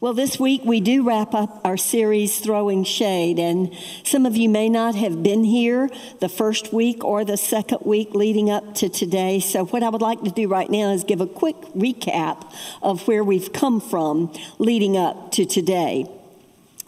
Well, this week we do wrap up our series, Throwing Shade, and some of you may not have been here the first week or the second week leading up to today. So, what I would like to do right now is give a quick recap of where we've come from leading up to today.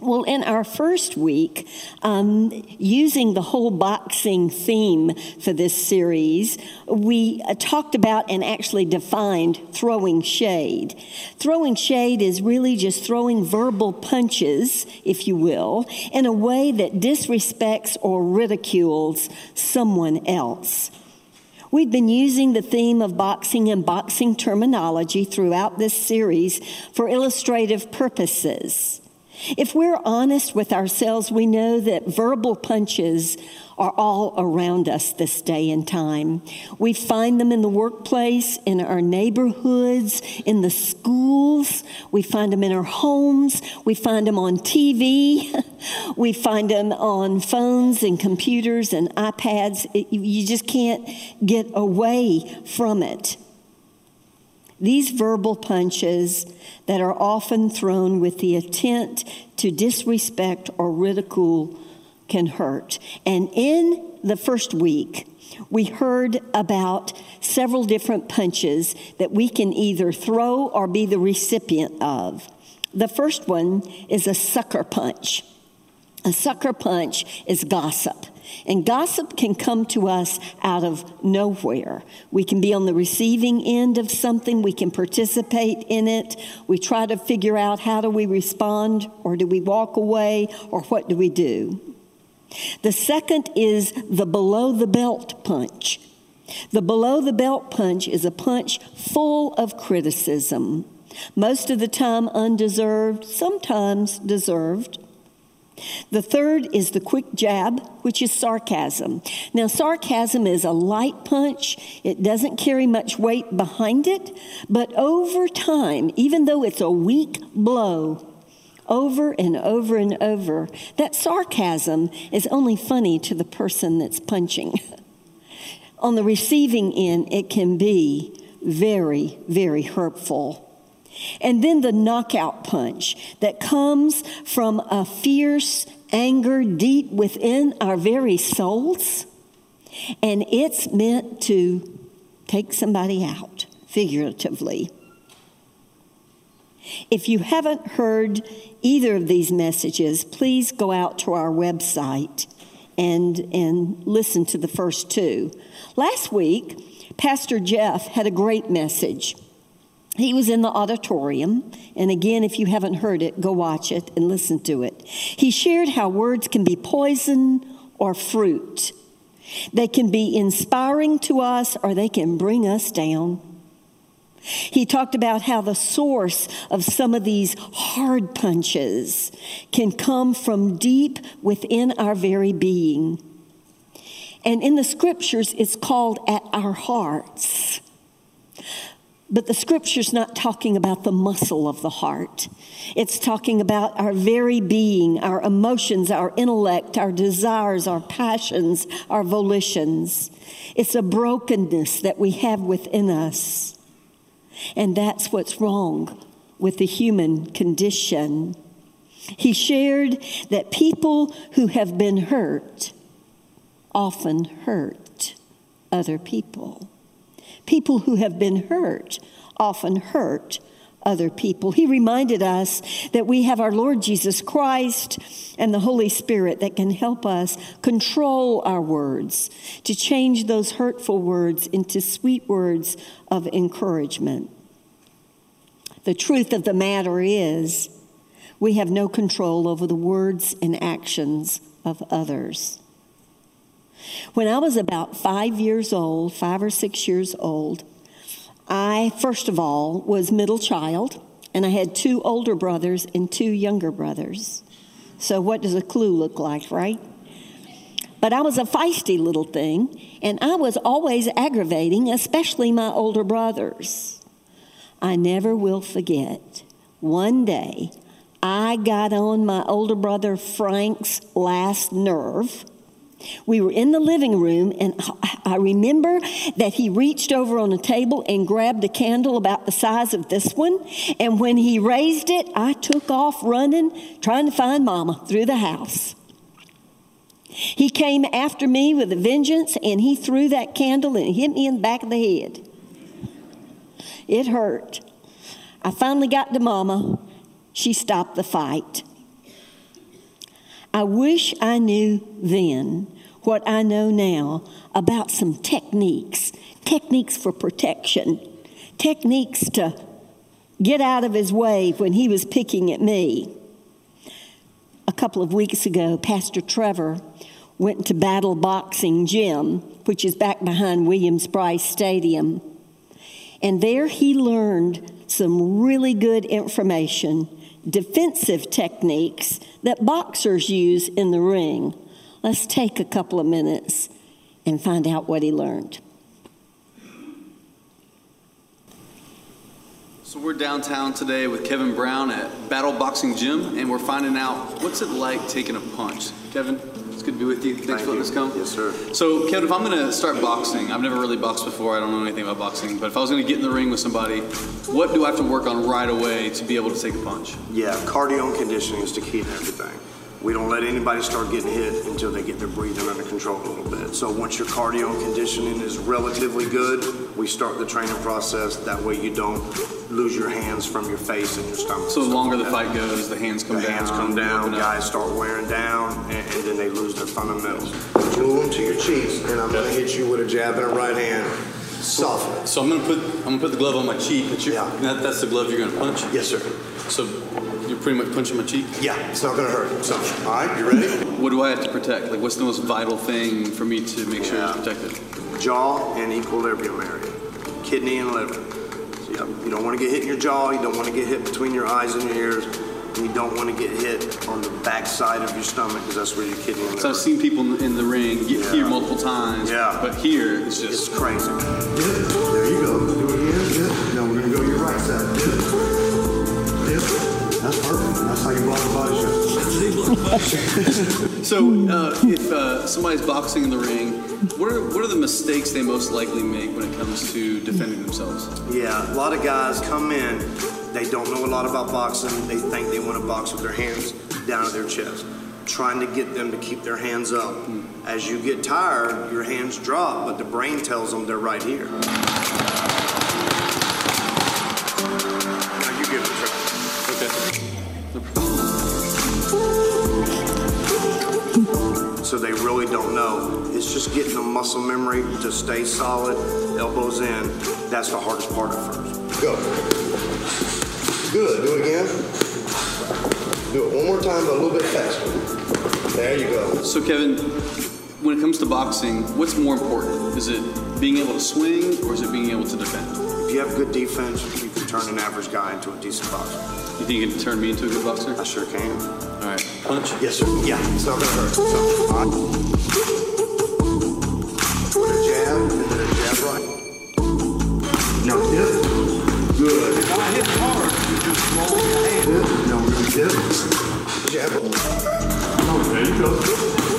Well, in our first week, um, using the whole boxing theme for this series, we uh, talked about and actually defined throwing shade. Throwing shade is really just throwing verbal punches, if you will, in a way that disrespects or ridicules someone else. We've been using the theme of boxing and boxing terminology throughout this series for illustrative purposes. If we're honest with ourselves, we know that verbal punches are all around us this day and time. We find them in the workplace, in our neighborhoods, in the schools. We find them in our homes. We find them on TV. we find them on phones and computers and iPads. you just can't get away from it. These verbal punches that are often thrown with the intent to disrespect or ridicule can hurt. And in the first week, we heard about several different punches that we can either throw or be the recipient of. The first one is a sucker punch. A sucker punch is gossip. And gossip can come to us out of nowhere. We can be on the receiving end of something, we can participate in it. We try to figure out how do we respond, or do we walk away, or what do we do? The second is the below the belt punch. The below the belt punch is a punch full of criticism, most of the time undeserved, sometimes deserved. The third is the quick jab, which is sarcasm. Now, sarcasm is a light punch, it doesn't carry much weight behind it, but over time, even though it's a weak blow, over and over and over, that sarcasm is only funny to the person that's punching. On the receiving end, it can be very, very hurtful. And then the knockout punch that comes from a fierce anger deep within our very souls. And it's meant to take somebody out, figuratively. If you haven't heard either of these messages, please go out to our website and, and listen to the first two. Last week, Pastor Jeff had a great message. He was in the auditorium, and again, if you haven't heard it, go watch it and listen to it. He shared how words can be poison or fruit. They can be inspiring to us or they can bring us down. He talked about how the source of some of these hard punches can come from deep within our very being. And in the scriptures, it's called at our hearts. But the scripture's not talking about the muscle of the heart. It's talking about our very being, our emotions, our intellect, our desires, our passions, our volitions. It's a brokenness that we have within us. And that's what's wrong with the human condition. He shared that people who have been hurt often hurt other people. People who have been hurt often hurt other people. He reminded us that we have our Lord Jesus Christ and the Holy Spirit that can help us control our words, to change those hurtful words into sweet words of encouragement. The truth of the matter is, we have no control over the words and actions of others. When I was about five years old, five or six years old, I, first of all, was middle child, and I had two older brothers and two younger brothers. So, what does a clue look like, right? But I was a feisty little thing, and I was always aggravating, especially my older brothers. I never will forget one day I got on my older brother Frank's last nerve We were in the living room, and I remember that he reached over on a table and grabbed a candle about the size of this one. And when he raised it, I took off running, trying to find Mama through the house. He came after me with a vengeance, and he threw that candle and hit me in the back of the head. It hurt. I finally got to Mama. She stopped the fight. I wish I knew then what I know now about some techniques, techniques for protection, techniques to get out of his way when he was picking at me. A couple of weeks ago, Pastor Trevor went to Battle Boxing Gym, which is back behind Williams Brice Stadium. And there he learned some really good information defensive techniques that boxers use in the ring. Let's take a couple of minutes and find out what he learned. So we're downtown today with Kevin Brown at Battle Boxing Gym, and we're finding out what's it like taking a punch. Kevin, it's good to be with you. Thanks Thank for letting us come. Yes, sir. So, Kevin, if I'm going to start boxing, I've never really boxed before. I don't know anything about boxing. But if I was going to get in the ring with somebody, what do I have to work on right away to be able to take a punch? Yeah, cardio and conditioning is the key to everything. We don't let anybody start getting hit until they get their breathing under control a little bit. So once your cardio and conditioning is relatively good, we start the training process. That way you don't lose your hands from your face and your stomach. So, the longer like the that. fight goes, the hands come the down. hands come down, guys start wearing down, and, and then they lose their fundamentals. Glue them to your cheeks, and I'm gonna hit you with a jab and a right hand. Soften. So I'm gonna put I'm gonna put the glove on my cheek. But you're, Yeah. that, that's the glove you're gonna punch. Yes, sir. So you're pretty much punching my cheek. Yeah, it's not gonna hurt. So, all right, you ready? What do I have to protect? Like, what's the most vital thing for me to make sure Yeah. it's protected? jaw and equilibrium area, kidney and liver. So you, you don't want to get hit in your jaw, you don't want to get hit between your eyes and your ears, and you don't want to get hit on the back side of your stomach because that's where your kidney and liver. So I've seen people in the- ring get Yeah. here multiple times. Yeah. But here it's just it's just crazy. Perfect. That's how you block the body shot. so. Uh, if uh, somebody's boxing in the ring, what are what are the mistakes they most likely make when it comes to defending themselves? Yeah, a lot of guys come in, they don't know a lot about boxing. They think they want to box with their hands down at their chest, trying to get them to keep their hands up. As you get tired, your hands drop, but the brain tells them they're right here. So they really don't know. It's just getting the muscle memory to stay solid, elbows in. That's the hardest part at first. Go. Good. Do it again. Do it one more time, but a little bit faster. There you go. So Kevin, when it comes to boxing, what's more important? Is it being able to swing or is it being able to defend? If you have good defense, you can turn an average guy into a decent boxer. You think you can turn me into a good boxer? I sure can. All right, punch. Yes, sir. Yeah, it's not gonna hurt. So, right. With a jab and then a jab right. Now dip. Good. If I hit hard, you just roll your hand. Dip. Now we're gonna dip. Jab. Oh, there you go.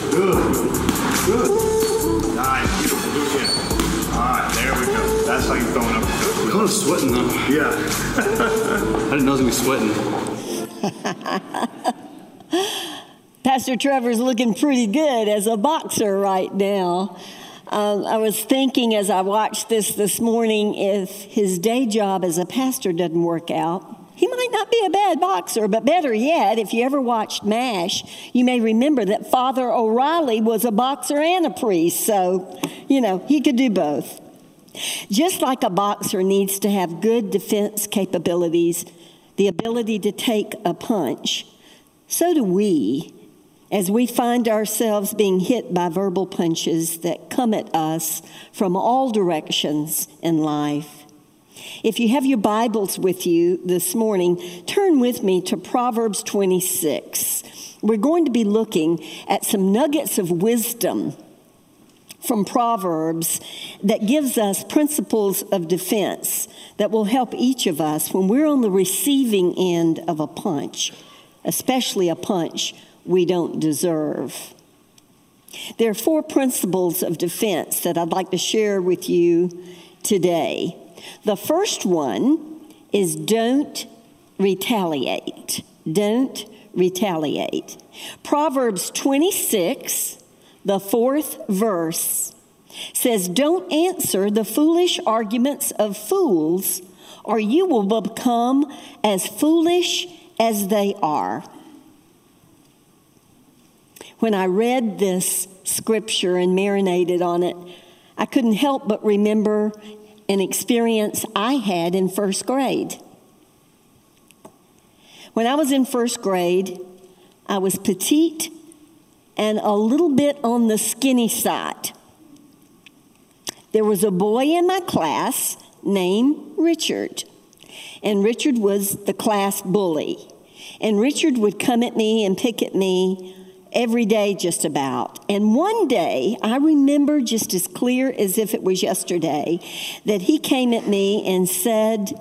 Good. Good. Nice. Beautiful. Do it again. All right, there we go. That's how you're throwing up. I'm kind of sweating though. Yeah. I didn't know I was gonna be sweating. Pastor Trevor's looking pretty good as a boxer right now. Um, I was thinking as I watched this this morning if his day job as a pastor doesn't work out, he might not be a bad boxer, but better yet, if you ever watched MASH, you may remember that Father O'Reilly was a boxer and a priest, so, you know, he could do both. Just like a boxer needs to have good defense capabilities, the ability to take a punch, so do we as we find ourselves being hit by verbal punches that come at us from all directions in life. If you have your Bibles with you this morning, turn with me to Proverbs 26. We're going to be looking at some nuggets of wisdom from Proverbs that gives us principles of defense that will help each of us when we're on the receiving end of a punch, especially a punch we don't deserve. There are four principles of defense that I'd like to share with you today. The first one is don't retaliate. Don't retaliate. Proverbs 26, the fourth verse, says, Don't answer the foolish arguments of fools, or you will become as foolish as they are. When I read this scripture and marinated on it, I couldn't help but remember an experience I had in first grade. When I was in first grade, I was petite and a little bit on the skinny side. There was a boy in my class named Richard, and Richard was the class bully. And Richard would come at me and pick at me every day, just about. And one day, I remember just as clear as if it was yesterday, that he came at me and said,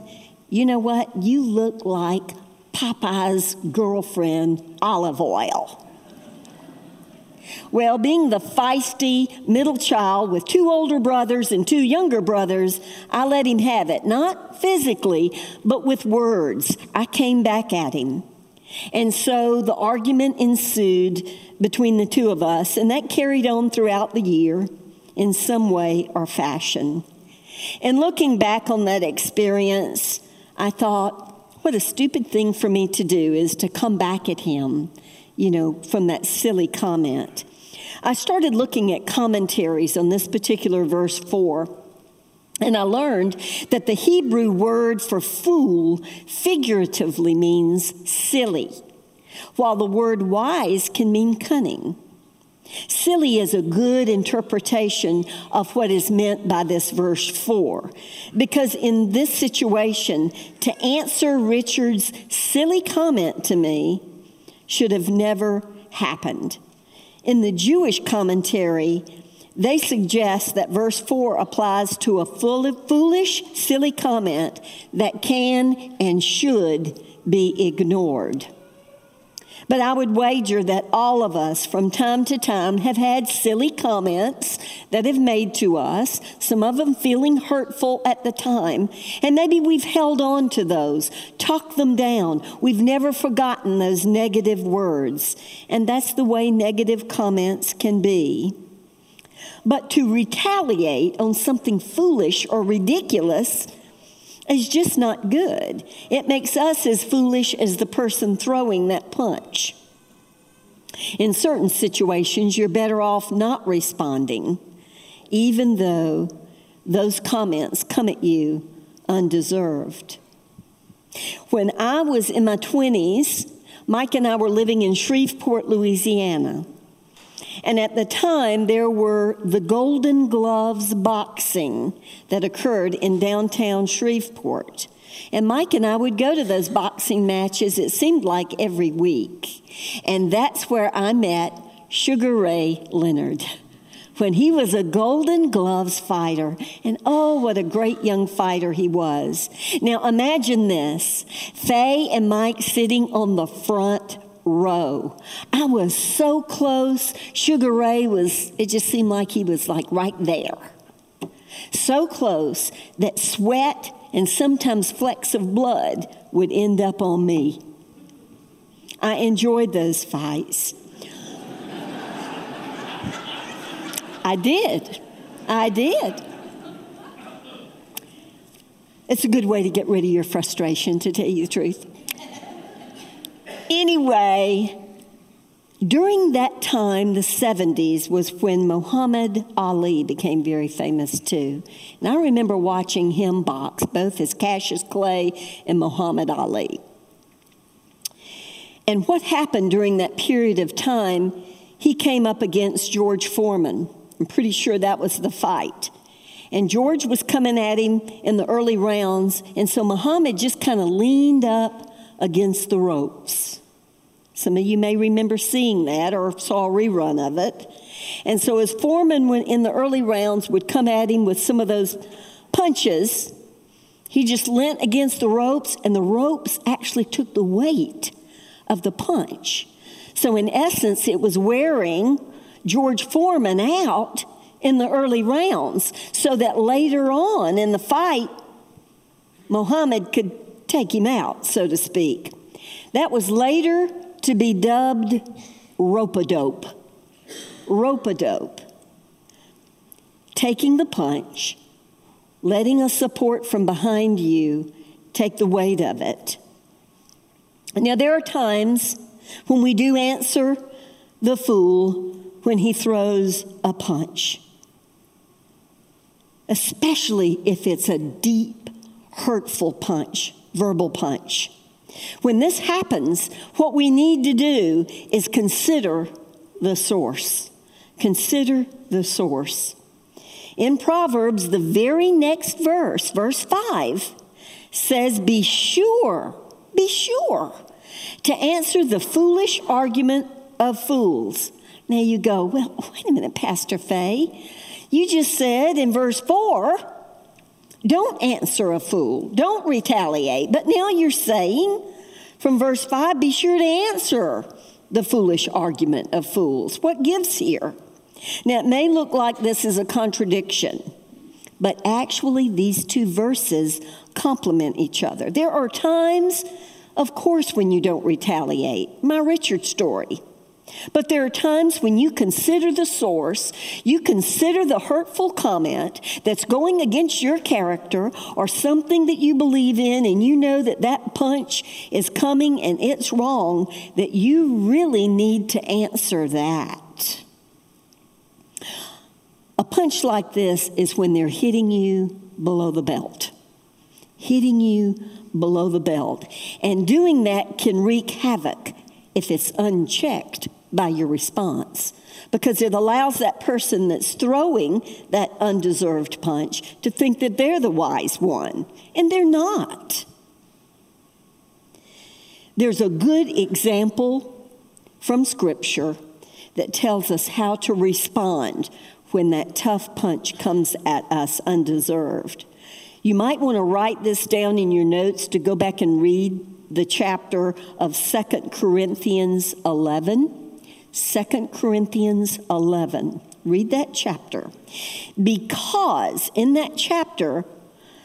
You know what? You look like Popeye's girlfriend, Olive Oyl. Well, being the feisty middle child with two older brothers and two younger brothers, I let him have it. Not physically, but with words. I came back at him. And so the argument ensued between the two of us, and that carried on throughout the year in some way or fashion. And looking back on that experience, I thought, what a stupid thing for me to do is to come back at him, you know, from that silly comment. I started looking at commentaries on this particular verse 4. And I learned that the Hebrew word for fool figuratively means silly, while the word wise can mean cunning. Silly is a good interpretation of what is meant by this verse 4. Because in this situation, to answer Richard's silly comment to me should have never happened. In the Jewish commentary, they suggest that verse 4 applies to a full of foolish, silly comment that can and should be ignored. But I would wager that all of us from time to time have had silly comments that have made to us, some of them feeling hurtful at the time. And maybe we've held on to those, talked them down. We've never forgotten those negative words. And that's the way negative comments can be. But to retaliate on something foolish or ridiculous is just not good. It makes us as foolish as the person throwing that punch. In certain situations, you're better off not responding, even though those comments come at you undeserved. When I was in my 20s, Mike and I were living in Shreveport, Louisiana. And at the time, there were the Golden Gloves boxing that occurred in downtown Shreveport. And Mike and I would go to those boxing matches, it seemed like every week. And that's where I met Sugar Ray Leonard when he was a Golden Gloves fighter. And oh, what a great young fighter he was. Now imagine this Faye and Mike sitting on the front row. I was so close. Sugar Ray was, it just seemed like he was like right there. So close that sweat and sometimes flecks of blood would end up on me. I enjoyed those fights. I did. I did. It's a good way to get rid of your frustration, to tell you the truth. Anyway, during that time, the 70s, was when Muhammad Ali became very famous too. And I remember watching him box, both as Cassius Clay and Muhammad Ali. And what happened during that period of time, he came up against George Foreman. I'm pretty sure that was the fight. And George was coming at him in the early rounds, and so Muhammad just kind of leaned up against the ropes. Some of you may remember seeing that or saw a rerun of it. And so, as Foreman in the early rounds would come at him with some of those punches, he just leant against the ropes, and the ropes actually took the weight of the punch. So, in essence, it was wearing George Foreman out in the early rounds so that later on in the fight, Muhammad could take him out, so to speak. That was later to be dubbed rope-a-dope. Rope-a-dope. Taking the punch, letting a support from behind you take the weight of it. Now, there are times when we do answer the fool when he throws a punch, especially if it's a deep, hurtful punch, verbal punch. When this happens, what we need to do is consider the source. Consider the source. In Proverbs, the very next verse, verse 5, says, Be sure, be sure to answer the foolish argument of fools. Now you go, Well, wait a minute, Pastor Fay. You just said in verse 4, don't answer a fool, don't retaliate. But now you're saying from verse 5, be sure to answer the foolish argument of fools. What gives here? Now, it may look like this is a contradiction, but actually, these two verses complement each other. There are times, of course, when you don't retaliate. My Richard story. But there are times when you consider the source, you consider the hurtful comment that's going against your character or something that you believe in, and you know that that punch is coming and it's wrong, that you really need to answer that. A punch like this is when they're hitting you below the belt, hitting you below the belt. And doing that can wreak havoc if it's unchecked by your response because it allows that person that's throwing that undeserved punch to think that they're the wise one, and they're not. There's a good example from Scripture that tells us how to respond when that tough punch comes at us undeserved. You might want to write this down in your notes to go back and read the chapter of Second Corinthians 11. 2 Corinthians 11. Read that chapter. Because in that chapter,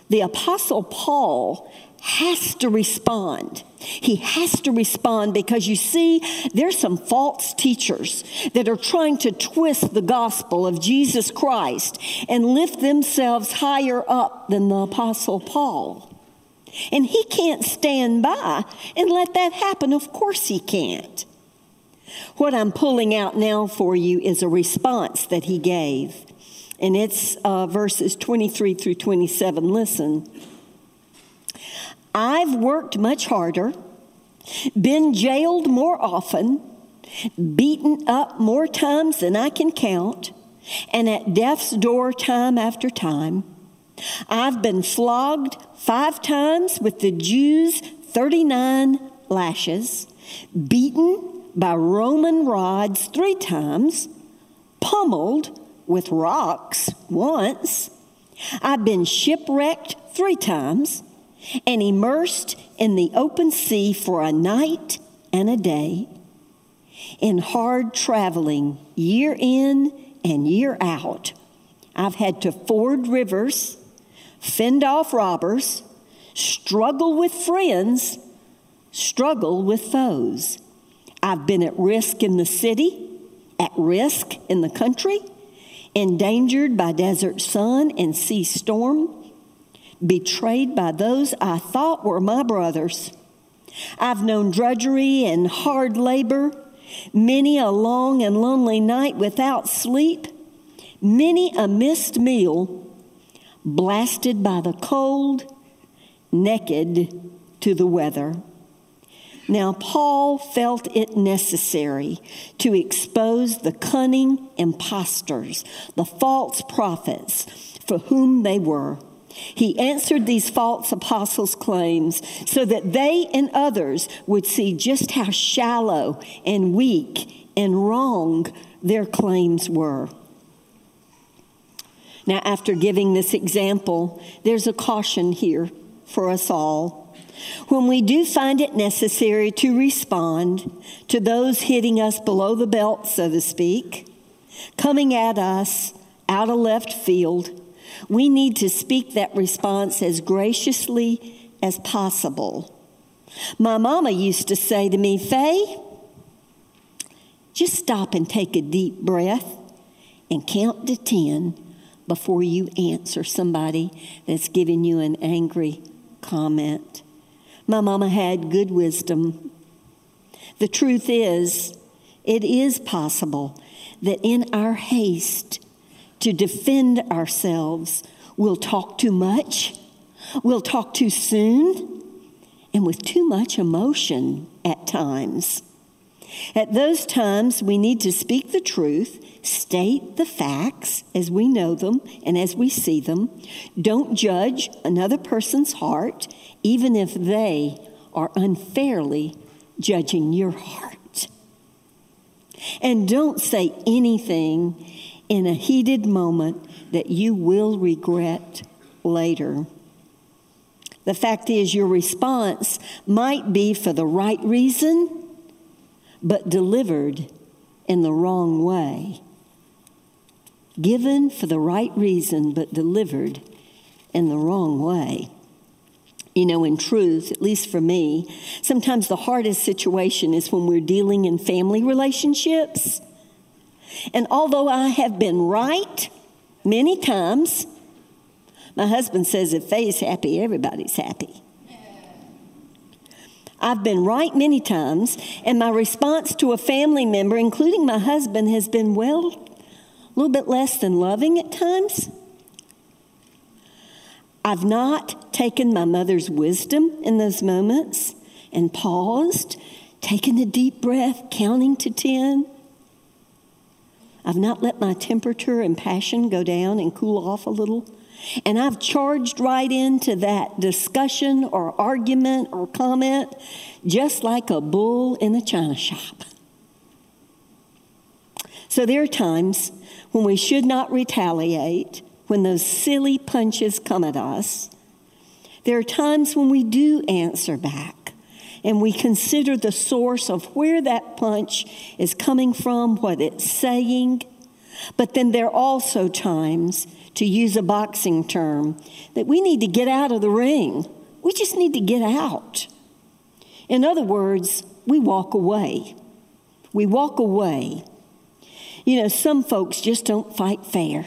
the Apostle Paul has to respond. He has to respond because you see, there's some false teachers that are trying to twist the gospel of Jesus Christ and lift themselves higher up than the Apostle Paul. And he can't stand by and let that happen. Of course, he can't. What I'm pulling out now for you is a response that he gave. And it's uh, verses 23 through 27. Listen. I've worked much harder, been jailed more often, beaten up more times than I can count, and at death's door time after time. I've been flogged five times with the Jews' 39 lashes, beaten by Roman rods three times, pummeled with rocks once. I've been shipwrecked three times and immersed in the open sea for a night and a day, in hard traveling year in and year out. I've had to ford rivers, fend off robbers, struggle with friends, struggle with foes. I've been at risk in the city, at risk in the country, endangered by desert sun and sea storm betrayed by those I thought were my brothers. I've known drudgery and hard labor, many a long and lonely night without sleep, many a missed meal, blasted by the cold, naked to the weather. Now, Paul felt it necessary to expose the cunning impostors, the false prophets, for whom they were. He answered these false apostles' claims so that they and others would see just how shallow and weak and wrong their claims were. Now, after giving this example, there's a caution here for us all. When we do find it necessary to respond to those hitting us below the belt, so to speak, coming at us out of left field, we need to speak that response as graciously as possible. My mama used to say to me, Faye, just stop and take a deep breath and count to 10 before you answer somebody that's giving you an angry comment. My mama had good wisdom. The truth is, it is possible that in our haste to defend ourselves, we'll talk too much, we'll talk too soon, and with too much emotion at times. At those times, we need to speak the truth, state the facts as we know them and as we see them. Don't judge another person's heart, even if they are unfairly judging your heart. And don't say anything in a heated moment that you will regret later. The fact is, your response might be for the right reason but delivered in the wrong way. Given for the right reason, but delivered in the wrong way. You know, in truth, at least for me, sometimes the hardest situation is when we're dealing in family relationships. And although I have been right many times, my husband says if Faye's happy, everybody's happy. I've been right many times, and my response to a family member, including my husband, has been, well, a little bit less than loving at times. I've not taken my mother's wisdom in those moments and paused, taken a deep breath, counting to 10. I've not let my temperature and passion go down and cool off a little. And I've charged right into that discussion or argument or comment just like a bull in a china shop. So there are times when we should not retaliate, when those silly punches come at us. There are times when we do answer back and we consider the source of where that punch is coming from, what it's saying. But then there are also times to use a boxing term, that we need to get out of the ring. We just need to get out. In other words, we walk away. We walk away. You know, some folks just don't fight fair.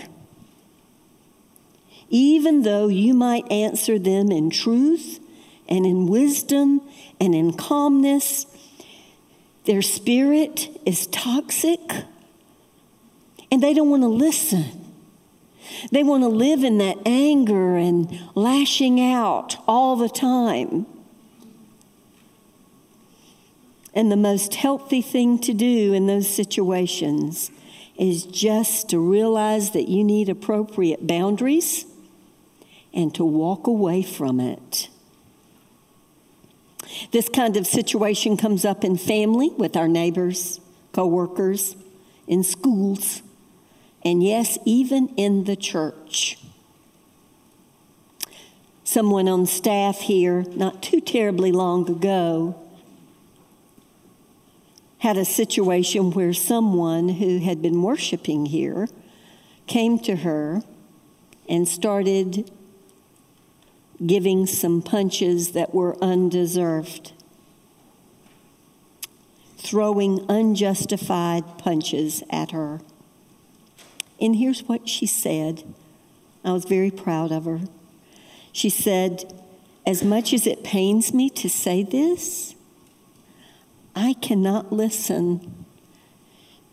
Even though you might answer them in truth and in wisdom and in calmness, their spirit is toxic and they don't want to listen. They want to live in that anger and lashing out all the time. And the most healthy thing to do in those situations is just to realize that you need appropriate boundaries and to walk away from it. This kind of situation comes up in family with our neighbors, coworkers, in schools and yes, even in the church. Someone on staff here, not too terribly long ago, had a situation where someone who had been worshiping here came to her and started giving some punches that were undeserved, throwing unjustified punches at her. And here's what she said. I was very proud of her. She said, As much as it pains me to say this, I cannot listen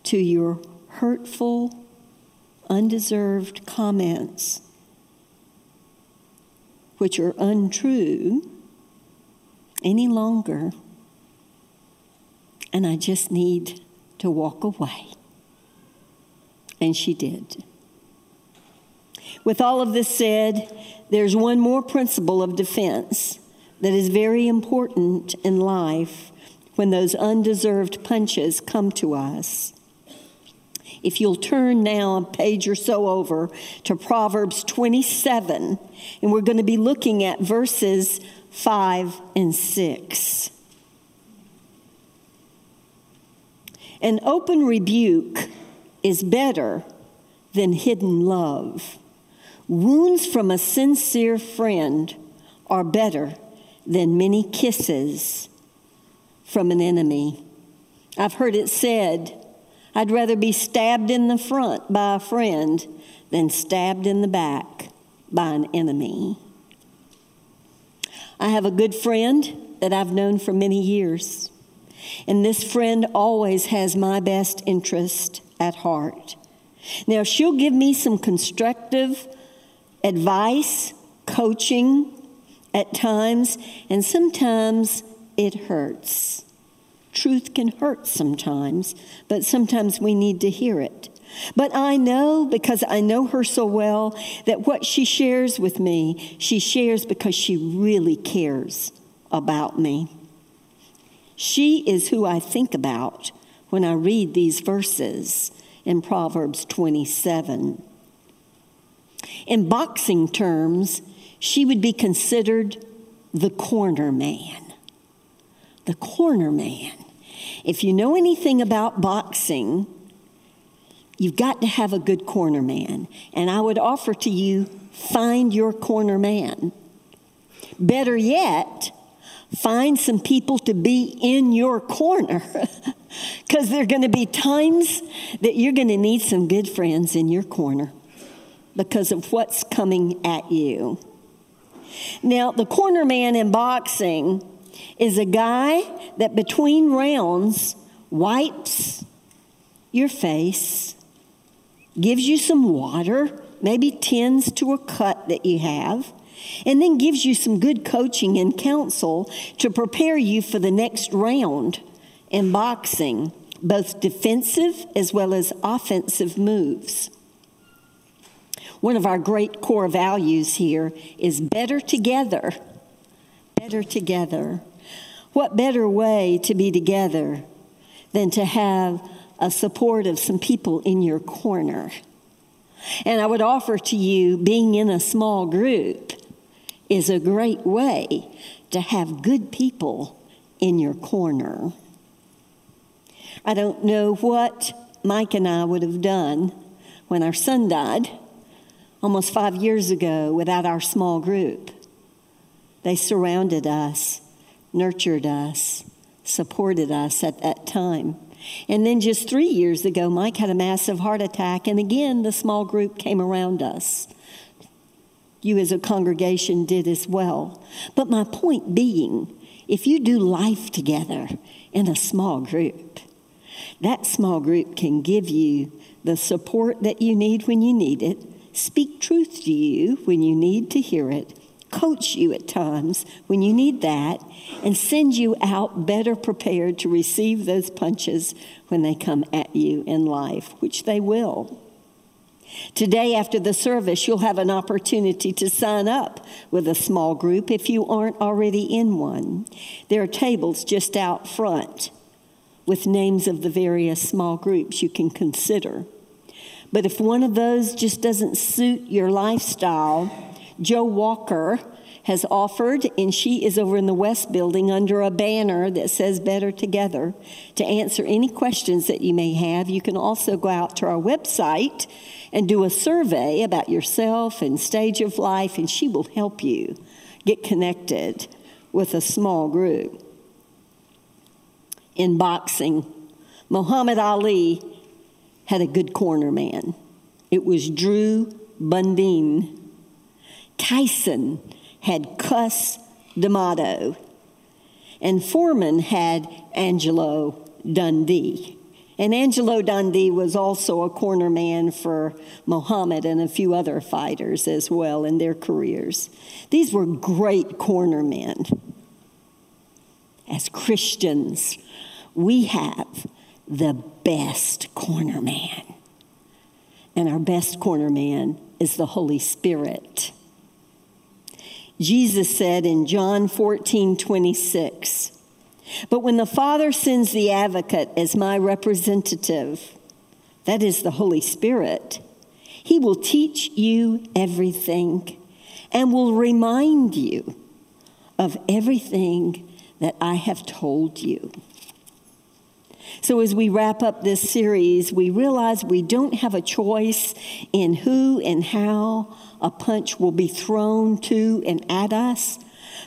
to your hurtful, undeserved comments, which are untrue, any longer. And I just need to walk away. And she did. With all of this said, there's one more principle of defense that is very important in life when those undeserved punches come to us. If you'll turn now a page or so over to Proverbs 27, and we're going to be looking at verses 5 and 6. An open rebuke is better than hidden love. Wounds from a sincere friend are better than many kisses from an enemy. I've heard it said, I'd rather be stabbed in the front by a friend than stabbed in the back by an enemy. I have a good friend that I've known for many years, and this friend always has my best interest at heart. Now, she'll give me some constructive advice, coaching at times, and sometimes it hurts. Truth can hurt sometimes, but sometimes we need to hear it. But I know, because I know her so well, that what she shares with me, she shares because she really cares about me. She is who I think about when I read these verses in Proverbs 27. In boxing terms, she would be considered the corner man. The corner man. If you know anything about boxing, you've got to have a good corner man. And I would offer to you find your corner man. Better yet, find some people to be in your corner. Because there are going to be times that you're going to need some good friends in your corner because of what's coming at you. Now, the corner man in boxing is a guy that between rounds wipes your face, gives you some water, maybe tends to a cut that you have, and then gives you some good coaching and counsel to prepare you for the next round in boxing, both defensive as well as offensive moves. One of our great core values here is better together. Better together. What better way to be together than to have a support of some people in your corner? And I would offer to you being in a small group is a great way to have good people in your corner. I don't know what Mike and I would have done when our son died almost five years ago without our small group. They surrounded us, nurtured us, supported us at that time. And then just three years ago, Mike had a massive heart attack, and again, the small group came around us. You, as a congregation, did as well. But my point being, if you do life together in a small group, that small group can give you the support that you need when you need it, speak truth to you when you need to hear it, coach you at times when you need that, and send you out better prepared to receive those punches when they come at you in life, which they will. Today, after the service, you'll have an opportunity to sign up with a small group if you aren't already in one. There are tables just out front with names of the various small groups you can consider. But if one of those just doesn't suit your lifestyle, Joe Walker has offered, and she is over in the West Building under a banner that says Better Together, to answer any questions that you may have. You can also go out to our website and do a survey about yourself and stage of life, and she will help you get connected with a small group in boxing. Muhammad Ali had a good corner man. It was Drew Bundini. Tyson had Cus D'Amato. And Foreman had Angelo Dundee. And Angelo Dundee was also a corner man for Muhammad and a few other fighters as well in their careers. These were great corner men. As Christians, we have the best corner man. And our best corner man is the Holy Spirit. Jesus said in John 14, 26, But when the Father sends the advocate as my representative, that is the Holy Spirit, he will teach you everything and will remind you of everything that I have told you. So, as we wrap up this series, we realize we don't have a choice in who and how a punch will be thrown to and at us,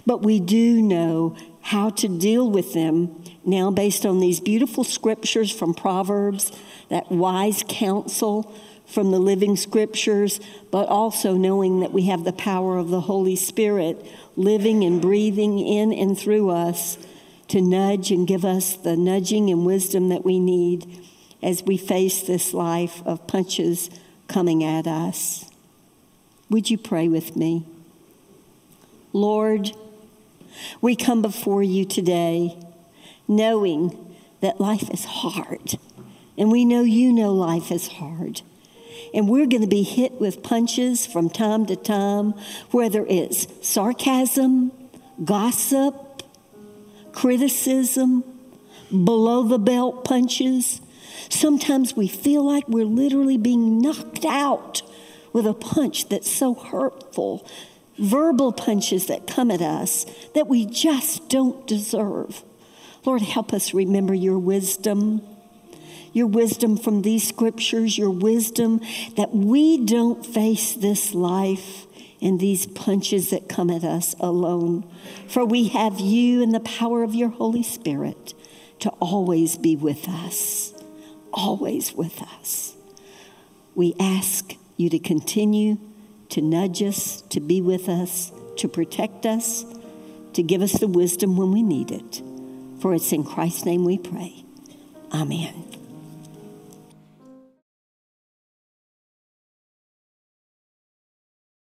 but we do know how to deal with them now based on these beautiful scriptures from Proverbs, that wise counsel from the living scriptures, but also knowing that we have the power of the Holy Spirit living and breathing in and through us to nudge and give us the nudging and wisdom that we need as we face this life of punches coming at us. Would you pray with me? Lord, we come before you today knowing that life is hard. And we know you know life is hard. And we're going to be hit with punches from time to time, whether it's sarcasm, gossip, criticism, below the belt punches. Sometimes we feel like we're literally being knocked out with a punch that's so hurtful, verbal punches that come at us that we just don't deserve. Lord, help us remember your wisdom, your wisdom from these scriptures, your wisdom that we don't face this life and these punches that come at us alone. For we have you and the power of your Holy Spirit to always be with us, always with us. We ask you to continue to nudge us, to be with us, to protect us, to give us the wisdom when we need it. For it's in Christ's name we pray. Amen.